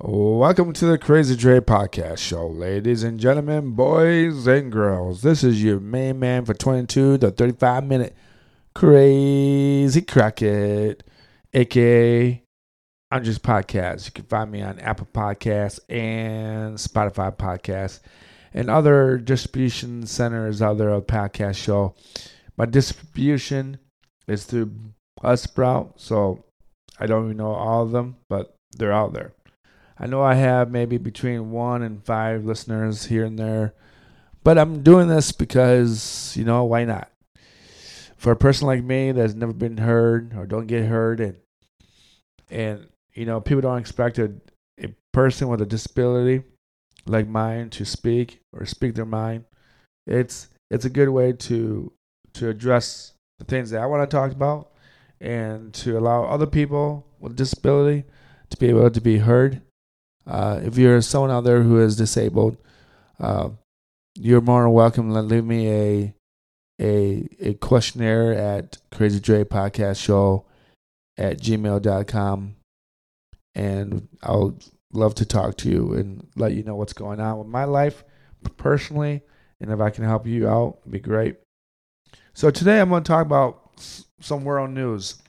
Welcome to the Crazy Dre Podcast Show, ladies and gentlemen, boys and girls. This is your main man for 22 to 35 minute Crazy Crackhead, aka I'm Just Podcast. You can find me on Apple Podcasts and Spotify Podcasts and other distribution centers out there of podcast show. My distribution is through Buzzsprout, so I don't even know all of them, but they're out there. I know I have maybe between one and five listeners here and there, but I'm doing this because, you know, why not? For a person like me that's never been heard or don't get heard, and, and you know, people don't expect a, a person with a disability like mine to speak or speak their mind. It's it's a good way to to address the things that I want to talk about and to allow other people with disability to be able to be heard. Uh, if you're someone out there who is disabled, uh, you're more than welcome leave me a a a questionnaire at Crazy Dre Podcast Show at gmail.com and I'll love to talk to you and let you know what's going on with my life personally and if I can help you out, it'd be great. So today I'm going to talk about some world news.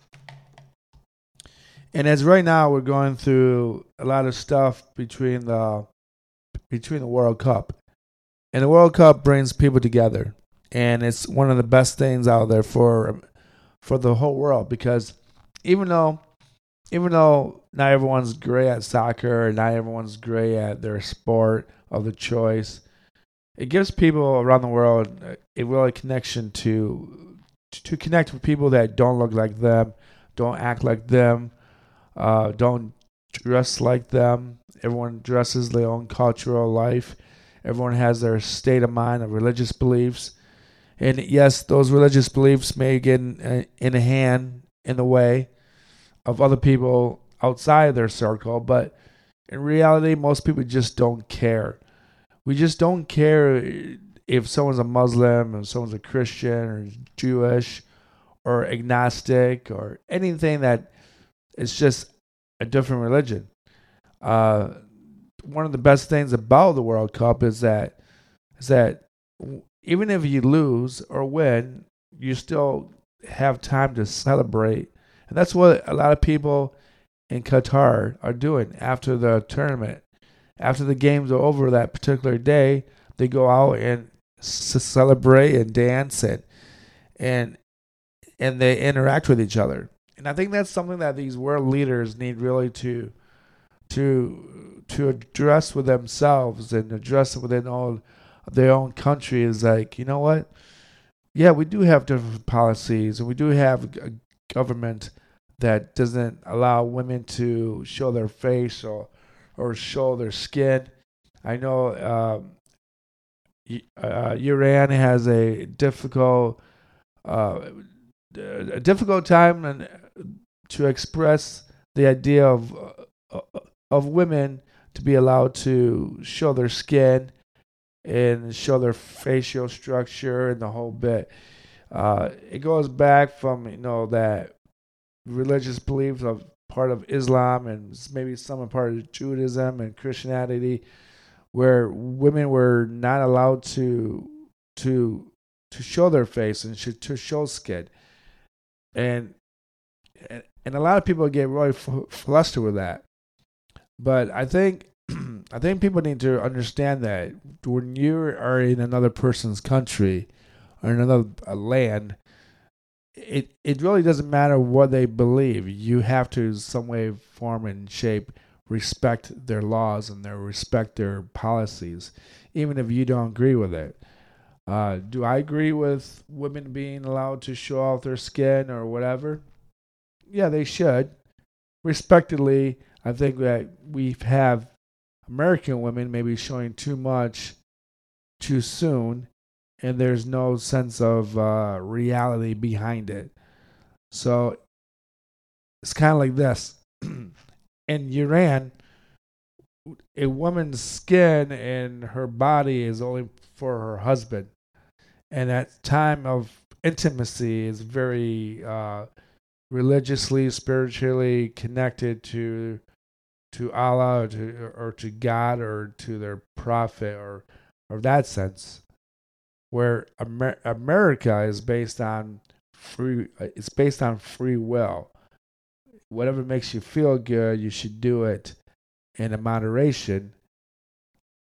And as right now we're going through a lot of stuff between the between the World Cup. And the World Cup brings people together. And it's one of the best things out there for for the whole world because even though even though not everyone's great at soccer, not everyone's great at their sport of the choice, it gives people around the world a real connection to to connect with people that don't look like them, don't act like them, uh, don't dress like them. Everyone dresses their own cultural life. Everyone has their state of mind of religious beliefs. And yes, those religious beliefs may get in, in a hand in the way of other people outside their circle, but in reality, most people just don't care. We just don't care if someone's a Muslim, if someone's a Christian or Jewish or agnostic or anything that it's just a different religion. Uh, one of the best things about the World Cup is that is that even if you lose or win, you still have time to celebrate, and that's what a lot of people in Qatar are doing after the tournament. After the games are over that particular day, they go out and celebrate and dance and and and they interact with each other. And I think that's something that these world leaders need really to to to address with themselves and address within all their own country is like, you know what? Yeah, we do have different policies and we do have a government that doesn't allow women to show their face or or show their skin. I know um, uh, Iran has a difficult uh, a difficult time and to express the idea of uh, of women to be allowed to show their skin and show their facial structure and the whole bit. Uh, it goes back from you know that religious beliefs of part of Islam and maybe some part of Judaism and Christianity, where women were not allowed to to to show their face and to show skin, and and a lot of people get really flustered with that. But I think I think people need to understand that when you are in another person's country or in another land, it it really doesn't matter what they believe. You have to, some way, form, and shape respect their laws and their respect their policies, even if you don't agree with it. Uh, do I agree with women being allowed to show off their skin or whatever? Yeah, they should. Respectedly, I think that we have American women maybe showing too much too soon and there's no sense of uh, reality behind it. So it's kind of like this. in Iran, a woman's skin and her body is only for her husband. And that time of intimacy is very uh, religiously, spiritually connected to to Allah or to, or to God or to their prophet or or that sense where Amer- America is based on free uh, it's based on free will. Whatever makes you feel good you should do it in a moderation.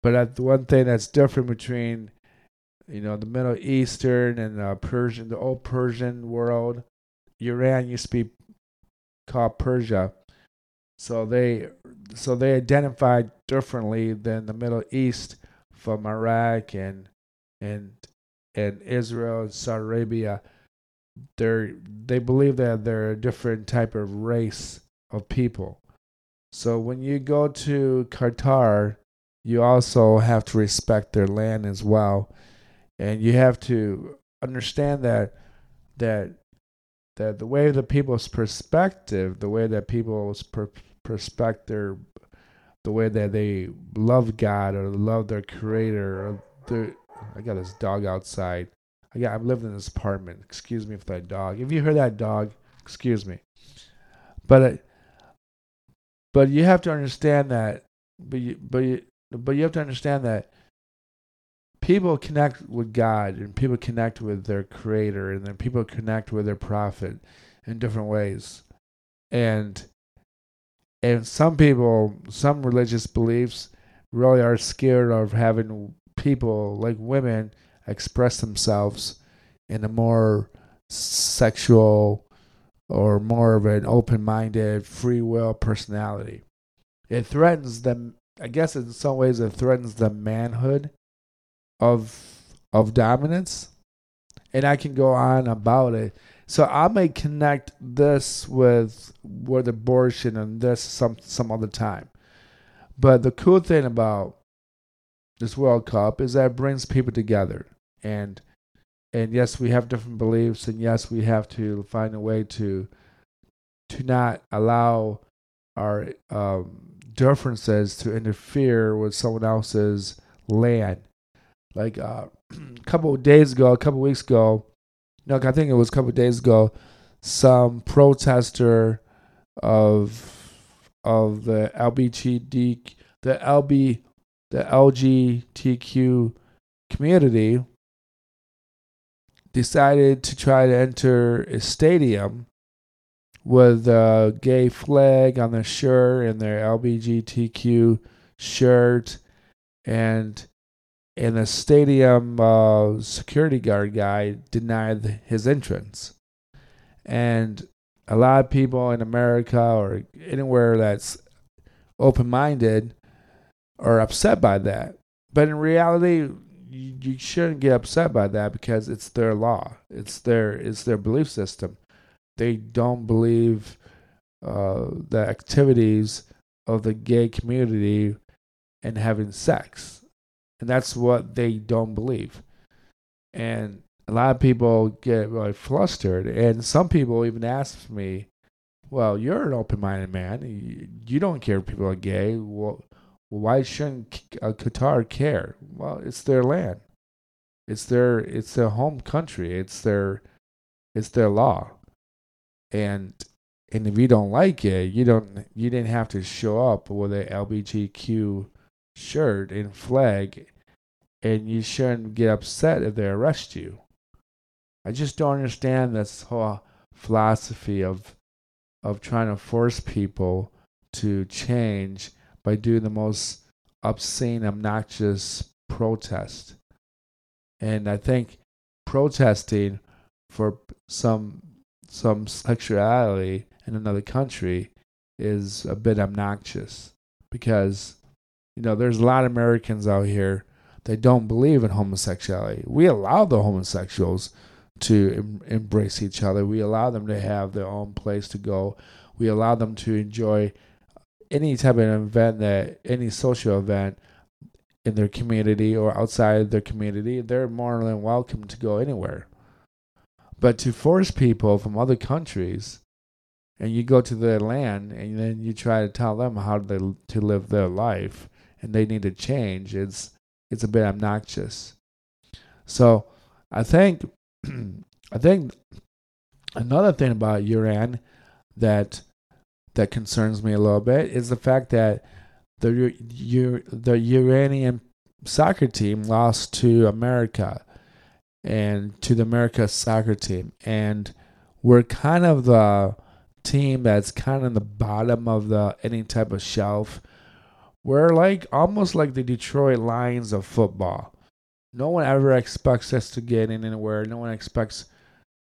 But the one thing that's different between you know the middle eastern and the persian the old persian world iran used to be called persia so they so they identified differently than the Middle East from Iraq and and and Israel and Saudi Arabia. They're they believe that they're a different type of race of people. So when you go to Qatar, you also have to respect their land as well, and you have to understand that that that the way the people's perspective, the way that people's per- perspective, the way that they love God or love their Creator, or the I got this dog outside. I got I'm living in this apartment. Excuse me for that dog. If you hear that dog, excuse me. But uh, but you have to understand that. But you, but you, but you have to understand that people connect with God and people connect with their creator and then people connect with their prophet in different ways. And and some people, some religious beliefs really are scared of having people like women express themselves in a more sexual or more of an open-minded, free will personality. It threatens them I guess in some ways it threatens the manhood of of dominance and i can go on about it. So i may connect this with with abortion and this some some other time. But the cool thing about this world cup is that it brings people together. And and yes we have different beliefs and yes we have to find a way to to not allow our um, differences to interfere with someone else's land like uh, a couple days ago, a couple weeks ago. No, I think it was a couple days ago. Some protester of of the LBGD, the LB, the LGBTQ community decided to try to enter a stadium with a gay flag on their shirt and their LGBTQ shirt and and the stadium uh, security guard guy denied his entrance. And a lot of people in America or anywhere that's open minded are upset by that. But in reality, you, shouldn't get upset by that because it's their law. It's their it's their belief system. They don't believe uh, the activities of the gay community and having sex and that's what they don't believe. And a lot of people get really flustered, and some people even ask me, "Well, you're an open-minded man. You, don't care if people are gay. Well, why shouldn't uh, Qatar care? Well, it's their land. It's their it's their home country. It's their it's their law. And and if you don't like it, you don't you didn't have to show up with a LBGQ shirt and flag and you shouldn't get upset if they arrest you. I just don't understand this whole philosophy of of trying to force people to change by doing the most obscene, obnoxious protest. And I think protesting for some some sexuality in another country is a bit obnoxious because you know there's a lot of Americans out here they don't believe in homosexuality. We allow the homosexuals to em- embrace each other. We allow them to have their own place to go. We allow them to enjoy any type of event that any social event in their community or outside their community. They're more than welcome to go anywhere. But to force people from other countries and you go to their land and then you try to tell them how they to live their life and they need to change, it's it's a bit obnoxious. So I think I think another thing about Uran that that concerns me a little bit is the fact that the the Iranian soccer team lost to America and to the America soccer team, and we're kind of the team that's kind of in the bottom of the any type of shelf. We're like almost like the Detroit Lions of football. No one ever expects us to get anywhere. No one expects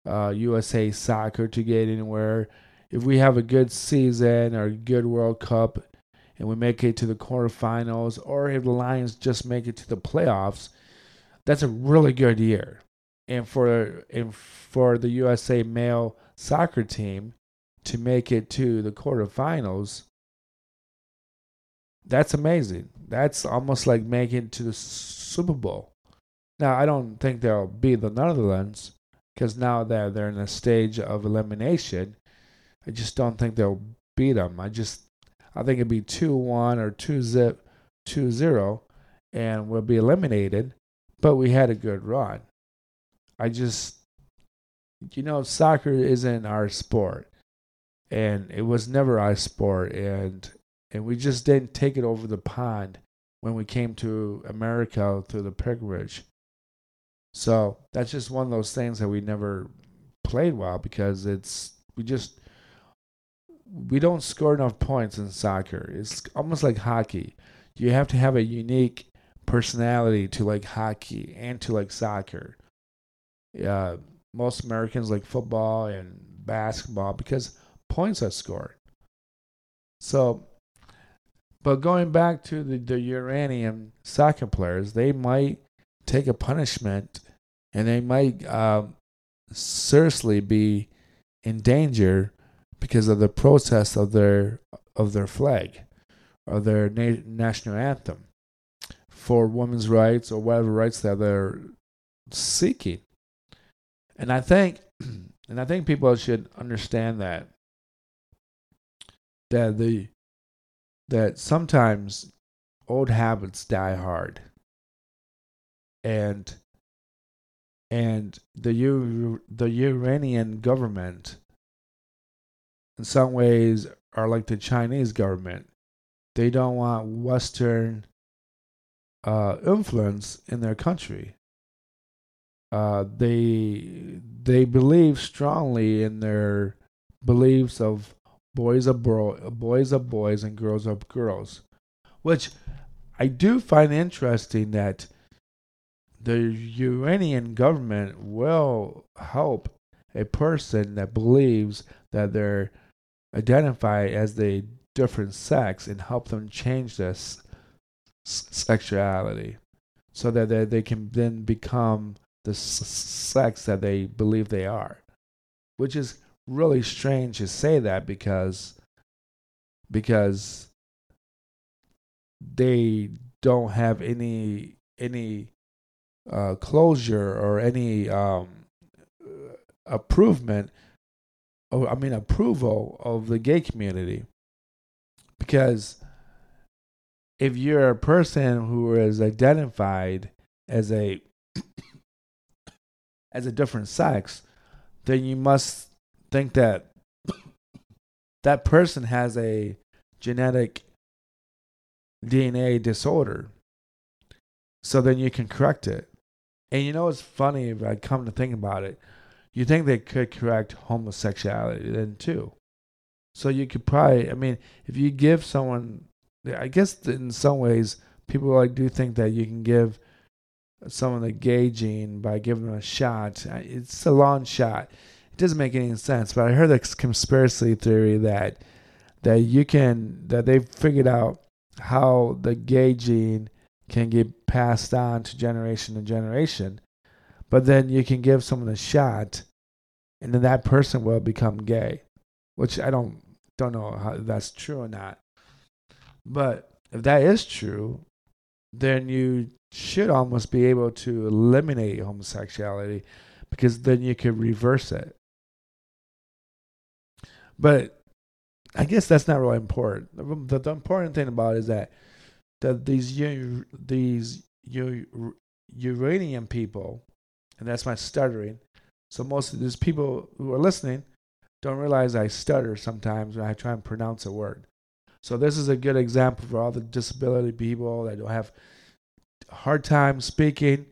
uh, USA Soccer to get anywhere. If we have a good season or a good World Cup and we make it to the quarterfinals, or if the Lions just make it to the playoffs, that's a really good year. And for and for the USA male soccer team to make it to the quarterfinals, that's amazing. That's almost like making to the Super Bowl. Now, I don't think they'll beat the Netherlands because now that they're in a stage of elimination, I just don't think they'll beat them. I just, I think it'd be 2 1 or 2 zip, 2 0, and we'll be eliminated. But we had a good run. I just, you know, soccer isn't our sport. And it was never our sport. And, and we just didn't take it over the pond when we came to America through the pilgrimage. So that's just one of those things that we never played well because it's we just we don't score enough points in soccer. It's almost like hockey. You have to have a unique personality to like hockey and to like soccer. Uh, most Americans like football and basketball because points are scored. So, but going back to the, the Uranium soccer players, they might take a punishment and they might uh, seriously be in danger because of the protest of their of their flag or their na- national anthem for women's rights or whatever rights that they're seeking. And I think and I think people should understand that that the that sometimes old habits die hard and and the U, the Iranian government in some ways are like the Chinese government. They don't want Western uh, influence in their country. Uh, they they believe strongly in their beliefs of boys are bro- boys are boys and girls are girls, which I do find interesting that the Iranian government will help a person that believes that they're identified as the different sex and help them change their s- sexuality so that they, they can then become the s- sex that they believe they are. Which is really strange to say that because because they don't have any any uh, closure or any um, improvement, or I mean approval of the gay community, because if you're a person who is identified as a as a different sex, then you must think that that person has a genetic DNA disorder. So then you can correct it. And you know what's funny if I come to think about it? You think they could correct homosexuality then too. So you could probably, I mean, if you give someone, I guess in some ways, people like do think that you can give someone the gay gene by giving them a shot. It's a long shot. It doesn't make any sense. But I heard this conspiracy theory that that you can that they've figured out how the gay gene can get passed on to generation to generation. But then you can give someone a shot, and then that person will become gay, which I don't don't know how that's true or not. But if that is true, then you should almost be able to eliminate homosexuality because then you could reverse it. But I guess that's not really important. The, the important thing about it is that that these these uranium people, and that's my stuttering. So most of these people who are listening don't realize I stutter sometimes when I try and pronounce a word. So this is a good example for all the disability people that don't have hard time speaking,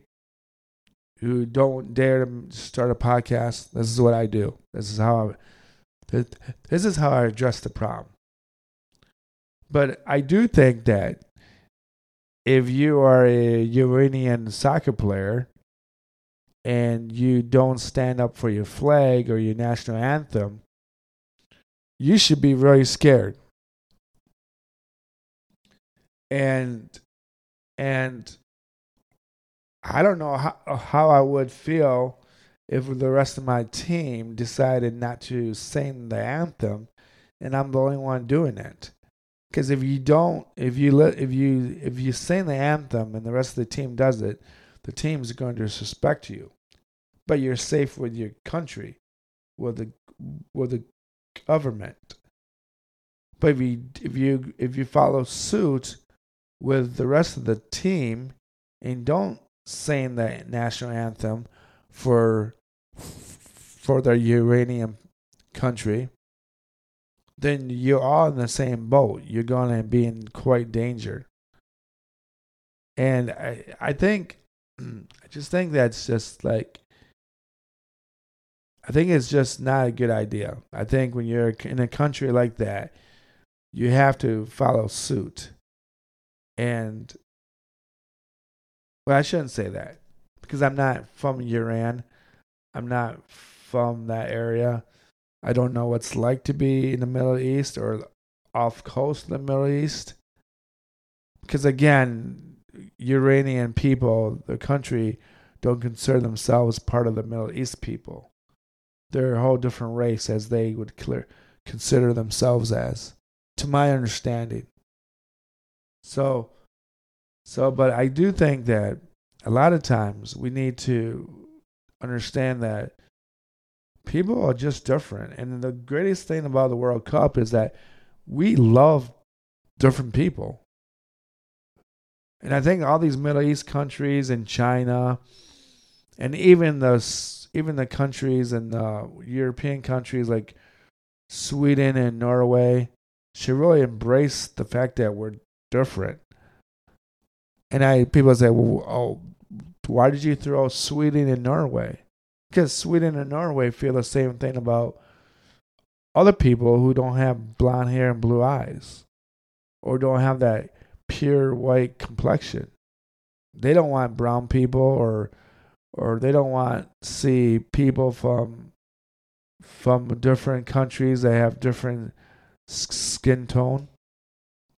who don't dare to start a podcast. This is what I do. This is how I, this is how I address the problem. But I do think that if you are a Iranian soccer player and you don't stand up for your flag or your national anthem, you should be very scared. And and I don't know how how I would feel if the rest of my team decided not to sing the anthem and I'm the only one doing it. Because if you don't, if you let, if you if you sing the anthem and the rest of the team does it, the team's going to suspect you. But you're safe with your country, with the with the government. But if you if you if you follow suit with the rest of the team and don't sing the national anthem for for the Iranian country, then you're all in the same boat. You're going to be in quite danger. And I, I think, I just think that's just like, I think it's just not a good idea. I think when you're in a country like that, you have to follow suit. And, well, I shouldn't say that because I'm not from Iran. I'm not from that area. I don't know what's like to be in the Middle East or off coast of the Middle East. Because again, Iranian people, the country, don't consider themselves part of the Middle East people. They're a whole different race as they would clear, consider themselves as, to my understanding. So, so, but I do think that a lot of times we need to understand that people are just different. And the greatest thing about the World Cup is that we love different people. And I think all these Middle East countries and China, and even the even the countries and the European countries like Sweden and Norway, should really embrace the fact that we're different. And I people say, well, oh, why did you throw Sweden and Norway? Because Sweden and Norway feel the same thing about other people who don't have blonde hair and blue eyes or don't have that pure white complexion. They don't want brown people or or they don't want see people from from different countries that have different skin tone.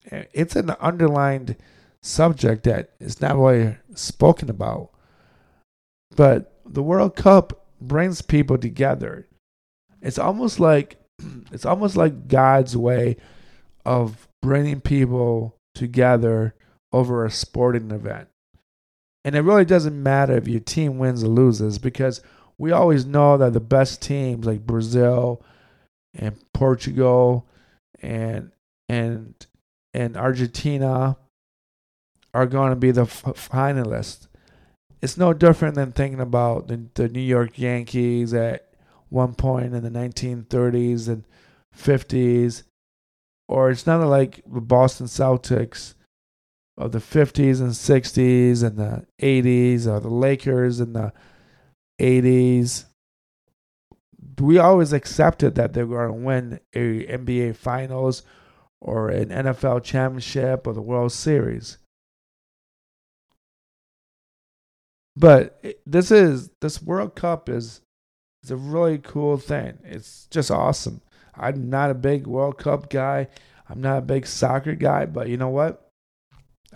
It's an underlined subject that is not really spoken about. But the World Cup brings people together. It's almost like it's almost like God's way of bringing people together over a sporting event. And it really doesn't matter if your team wins or loses because we always know that the best teams like Brazil and Portugal and and and Argentina are going to be the f- finalists it's no different than thinking about the, the New York Yankees at one point in the 1930s and 50s, or it's not like the Boston Celtics of the 50s and 60s and the 80s, or the Lakers in the 80s. We always accepted that they were going to win a NBA Finals or an NFL championship or the World Series. But this is this World Cup is is a really cool thing. It's just awesome. I'm not a big World Cup guy. I'm not a big soccer guy, but you know what?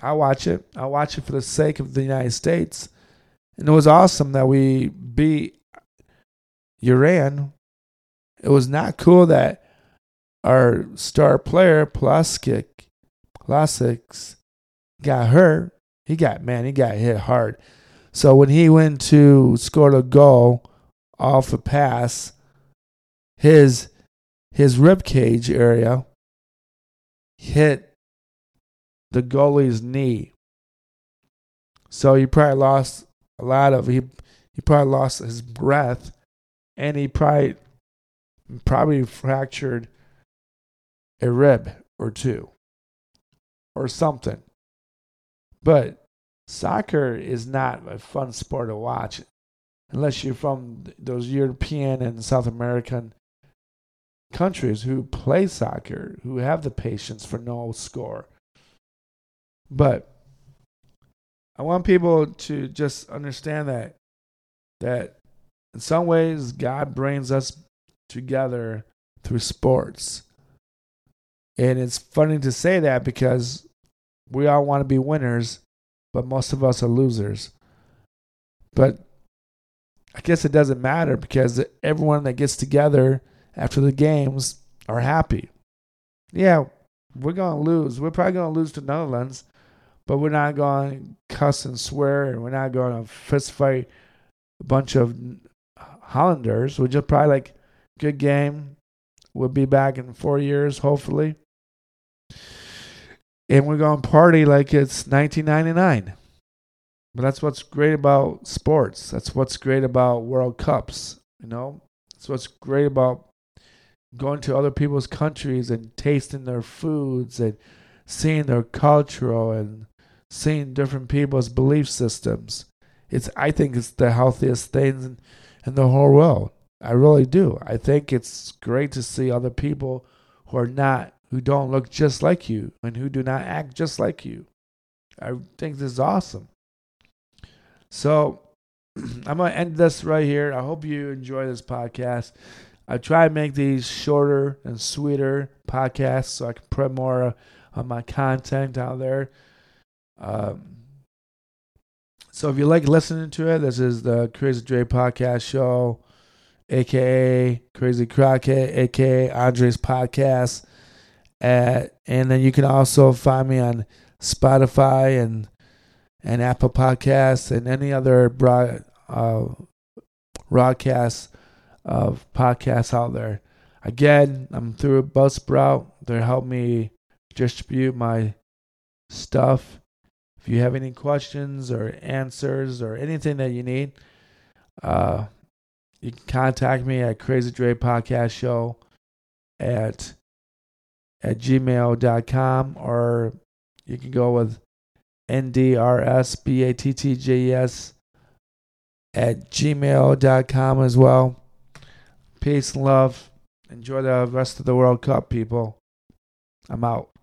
I watch it. I watch it for the sake of the United States. And it was awesome that we beat Iran. It was not cool that our star player, Pulisic, Pulisic, got hurt. He got, man, he got hit hard. So when he went to score a goal off a pass, his his rib cage area hit the goalie's knee. So he probably lost a lot of he he probably lost his breath and he probably probably fractured a rib or two or something. But soccer is not a fun sport to watch unless you're from those European and South American countries who play soccer, who have the patience for no score. But I want people to just understand that that in some ways God brings us together through sports. And it's funny to say that because we all want to be winners, but most of us are losers. But I guess it doesn't matter because everyone that gets together after the games are happy. Yeah, we're going to lose. We're probably going to lose to Netherlands, but we're not going to cuss and swear, and we're not going to fist fight a bunch of Hollanders. We're just probably like, good game. We'll be back in four years, hopefully and we're going to party like it's 1999. But that's what's great about sports. That's what's great about World Cups. You know, that's what's great about going to other people's countries and tasting their foods and seeing their cultural and seeing different people's belief systems. It's I think it's the healthiest thing in, in the whole world. I really do. I think it's great to see other people who are not who don't look just like you and who do not act just like you. I think this is awesome. So I'm going to end this right here. I hope you enjoy this podcast. I try to make these shorter and sweeter podcasts so I can put more of my content out there. Um, so if you like listening to it, this is the Crazy Dre podcast show, aka Crazy Crockett, aka Andre's podcast. At, and then you can also find me on Spotify and and Apple Podcasts and any other broad, uh, broadcasts of podcasts out there. Again, I'm through Buzzsprout. They help me distribute my stuff. If you have any questions or answers or anything that you need, uh, you can contact me at Crazy Dre Podcast Show at at gmail.com or you can go with ndrsbattjes at gmail.com as well. Peace and love. Enjoy the rest of the World Cup, people. I'm out.